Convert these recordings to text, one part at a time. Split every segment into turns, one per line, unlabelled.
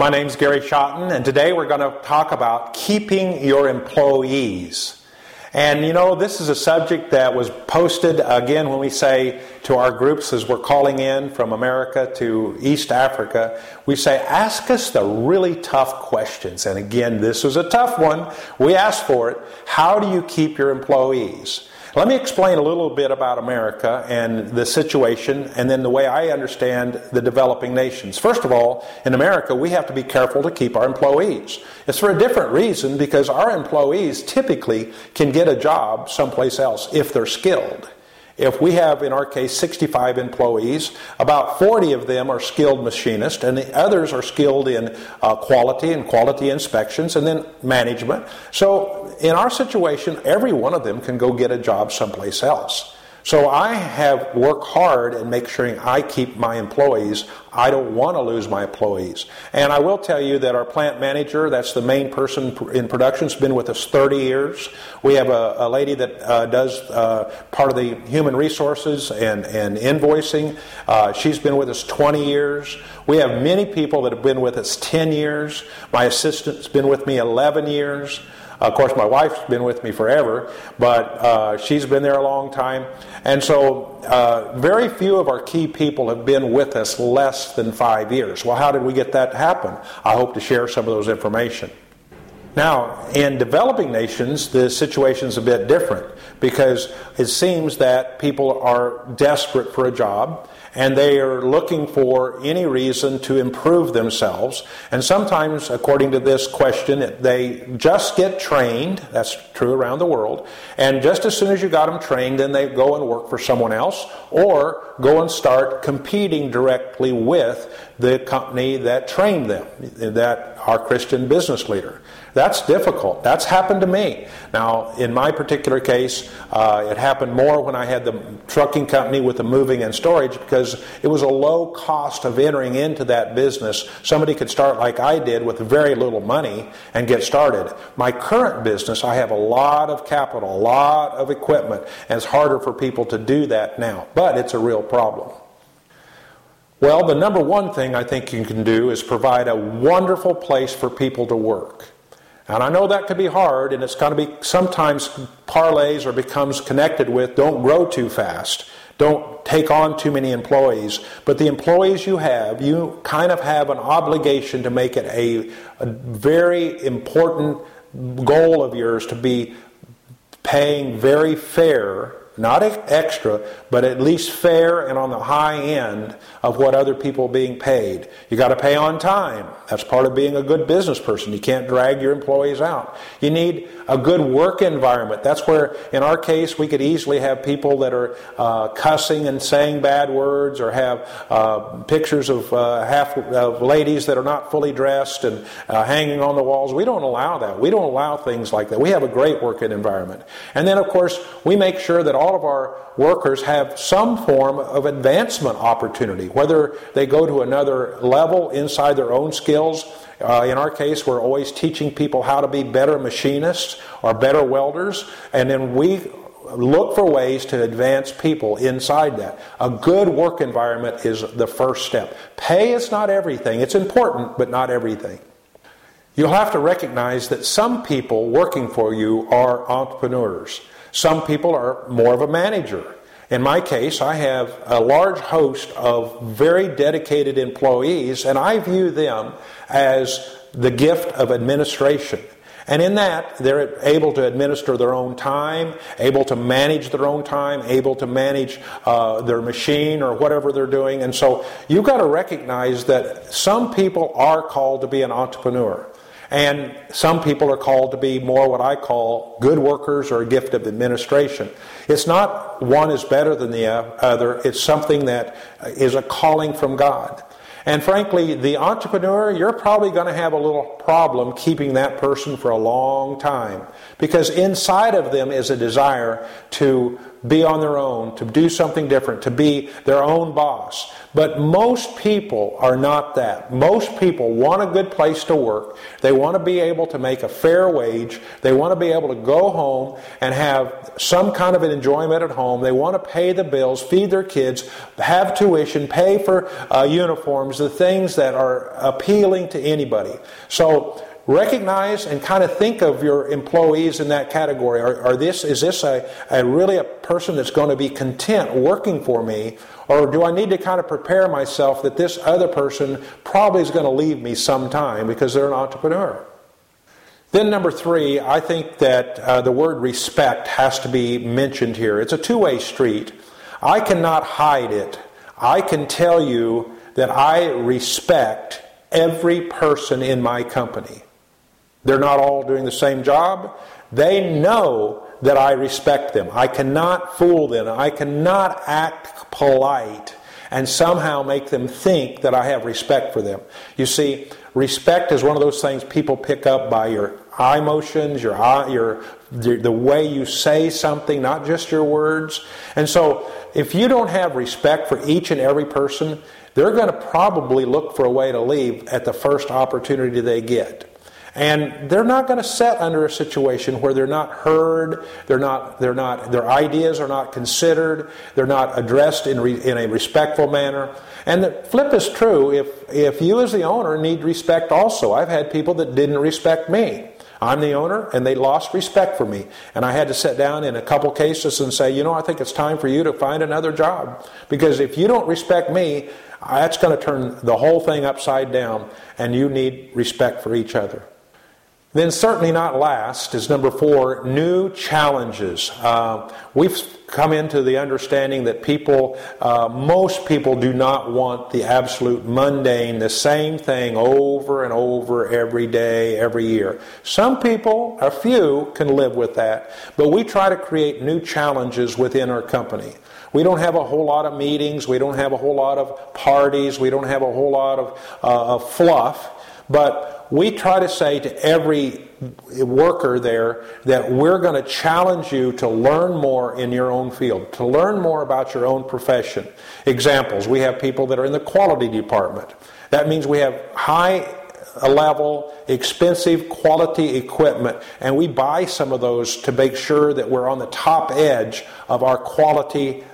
my name's Gary Schotten, and today we're going to talk about keeping your employees. And you know, this is a subject that was posted again when we say to our groups as we're calling in from America to East Africa, we say, ask us the really tough questions. And again, this was a tough one. We asked for it. How do you keep your employees? Let me explain a little bit about America and the situation, and then the way I understand the developing nations. First of all, in America, we have to be careful to keep our employees. It's for a different reason because our employees typically can get a job someplace else if they're skilled. If we have, in our case, 65 employees, about 40 of them are skilled machinists, and the others are skilled in uh, quality and quality inspections and then management. So, in our situation, every one of them can go get a job someplace else. So I have worked hard and make sure I keep my employees. I don't want to lose my employees. And I will tell you that our plant manager, that's the main person in production, has been with us 30 years. We have a, a lady that uh, does uh, part of the human resources and, and invoicing. Uh, she's been with us 20 years. We have many people that have been with us 10 years. My assistant's been with me 11 years. Of course, my wife's been with me forever, but uh, she's been there a long time. And so, uh, very few of our key people have been with us less than five years. Well, how did we get that to happen? I hope to share some of those information. Now, in developing nations, the situation is a bit different because it seems that people are desperate for a job and they are looking for any reason to improve themselves. And sometimes, according to this question, they just get trained. That's true around the world. And just as soon as you got them trained, then they go and work for someone else or go and start competing directly with the company that trained them, that our Christian business leader. That's difficult. That's happened to me. Now, in my particular case, uh, it happened more when I had the trucking company with the moving and storage because it was a low cost of entering into that business. Somebody could start like I did with very little money and get started. My current business, I have a lot of capital, a lot of equipment, and it's harder for people to do that now. But it's a real problem. Well, the number one thing I think you can do is provide a wonderful place for people to work. And I know that can be hard, and it's going to be sometimes parlays or becomes connected with don't grow too fast, don't take on too many employees. But the employees you have, you kind of have an obligation to make it a, a very important goal of yours to be paying very fair not extra, but at least fair and on the high end of what other people are being paid. You got to pay on time. That's part of being a good business person. You can't drag your employees out. You need a good work environment. That's where, in our case, we could easily have people that are uh, cussing and saying bad words, or have uh, pictures of uh, half of ladies that are not fully dressed and uh, hanging on the walls. We don't allow that. We don't allow things like that. We have a great working environment, and then of course we make sure that all all of our workers have some form of advancement opportunity, whether they go to another level inside their own skills. Uh, in our case, we're always teaching people how to be better machinists or better welders, and then we look for ways to advance people inside that. A good work environment is the first step. Pay is not everything, it's important, but not everything. You'll have to recognize that some people working for you are entrepreneurs. Some people are more of a manager. In my case, I have a large host of very dedicated employees, and I view them as the gift of administration. And in that, they're able to administer their own time, able to manage their own time, able to manage uh, their machine or whatever they're doing. And so you've got to recognize that some people are called to be an entrepreneur. And some people are called to be more what I call good workers or a gift of administration. It's not one is better than the other, it's something that is a calling from God. And frankly, the entrepreneur, you're probably going to have a little problem keeping that person for a long time because inside of them is a desire to be on their own, to do something different, to be their own boss. But most people are not that. Most people want a good place to work. They want to be able to make a fair wage. They want to be able to go home and have some kind of an enjoyment at home. They want to pay the bills, feed their kids, have tuition, pay for uh, uniforms, the things that are appealing to anybody. So recognize and kind of think of your employees in that category. Are, are this is this a, a really a person that's going to be content working for me, or do I need to kind of prepare myself that this other person probably is going to leave me sometime because they're an entrepreneur? Then, number three, I think that uh, the word respect has to be mentioned here. It's a two way street. I cannot hide it. I can tell you that I respect every person in my company. They're not all doing the same job. They know that I respect them. I cannot fool them. I cannot act polite and somehow make them think that I have respect for them. You see, respect is one of those things people pick up by your eye motions, your eye, your the way you say something, not just your words. And so, if you don't have respect for each and every person, they're going to probably look for a way to leave at the first opportunity they get. And they're not going to set under a situation where they're not heard, they're not, they're not, their ideas are not considered, they're not addressed in, re, in a respectful manner. And the flip is true if, if you, as the owner, need respect also. I've had people that didn't respect me. I'm the owner, and they lost respect for me. And I had to sit down in a couple cases and say, you know, I think it's time for you to find another job. Because if you don't respect me, that's going to turn the whole thing upside down, and you need respect for each other. Then, certainly not last, is number four new challenges. Uh, we've come into the understanding that people, uh, most people, do not want the absolute mundane, the same thing over and over every day, every year. Some people, a few, can live with that, but we try to create new challenges within our company. We don't have a whole lot of meetings, we don't have a whole lot of parties, we don't have a whole lot of, uh, of fluff, but we try to say to every worker there that we're going to challenge you to learn more in your own field, to learn more about your own profession. Examples we have people that are in the quality department. That means we have high level, expensive quality equipment, and we buy some of those to make sure that we're on the top edge of our quality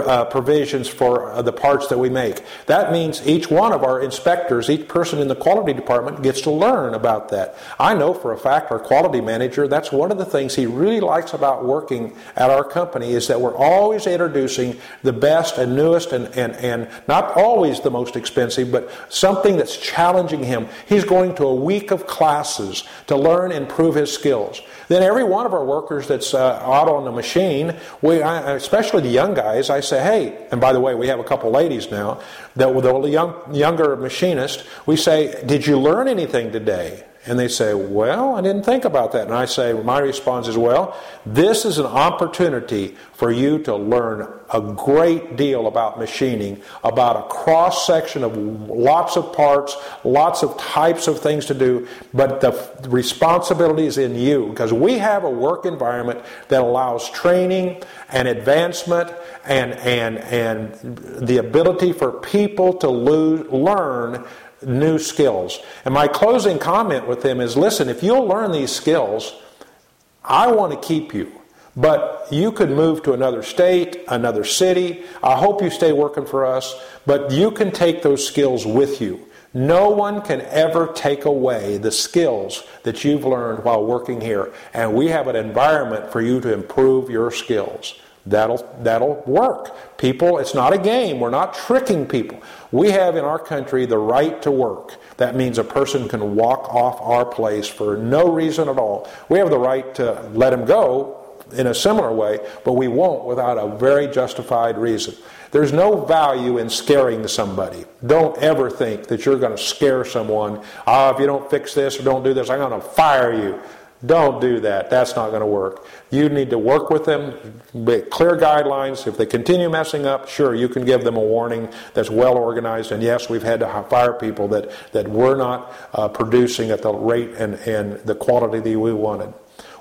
uh, provisions for uh, the parts that we make. That means each one of our inspectors, each person in the quality department gets to learn about that. I know for a fact our quality manager, that's one of the things he really likes about working at our company is that we're always introducing the best and newest and, and, and not always the most expensive, but something that's challenging him. He's going to a week of classes to learn and prove his skills. Then every one of our workers that's uh, out on the machine, we, especially the young guys, I say, hey, and by the way, we have a couple ladies now, that were the young, younger machinist, we say, did you learn anything today? And they say, Well, I didn't think about that. And I say, My response is, Well, this is an opportunity for you to learn a great deal about machining, about a cross section of lots of parts, lots of types of things to do, but the responsibility is in you because we have a work environment that allows training and advancement and, and, and the ability for people to learn new skills. And my closing comment with them is listen, if you'll learn these skills, I want to keep you. But you could move to another state, another city. I hope you stay working for us, but you can take those skills with you. No one can ever take away the skills that you've learned while working here. And we have an environment for you to improve your skills. That'll, that'll work. People, it's not a game. We're not tricking people. We have in our country the right to work. That means a person can walk off our place for no reason at all. We have the right to let him go in a similar way, but we won't without a very justified reason. There's no value in scaring somebody. Don't ever think that you're going to scare someone. Ah, oh, if you don't fix this or don't do this, I'm going to fire you. Don't do that. That's not going to work. You need to work with them, make clear guidelines. If they continue messing up, sure, you can give them a warning that's well organized. And yes, we've had to fire people that, that were not uh, producing at the rate and, and the quality that we wanted.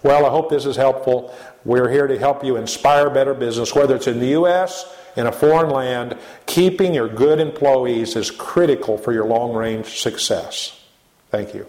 Well, I hope this is helpful. We're here to help you inspire better business, whether it's in the U.S., in a foreign land. Keeping your good employees is critical for your long range success. Thank you.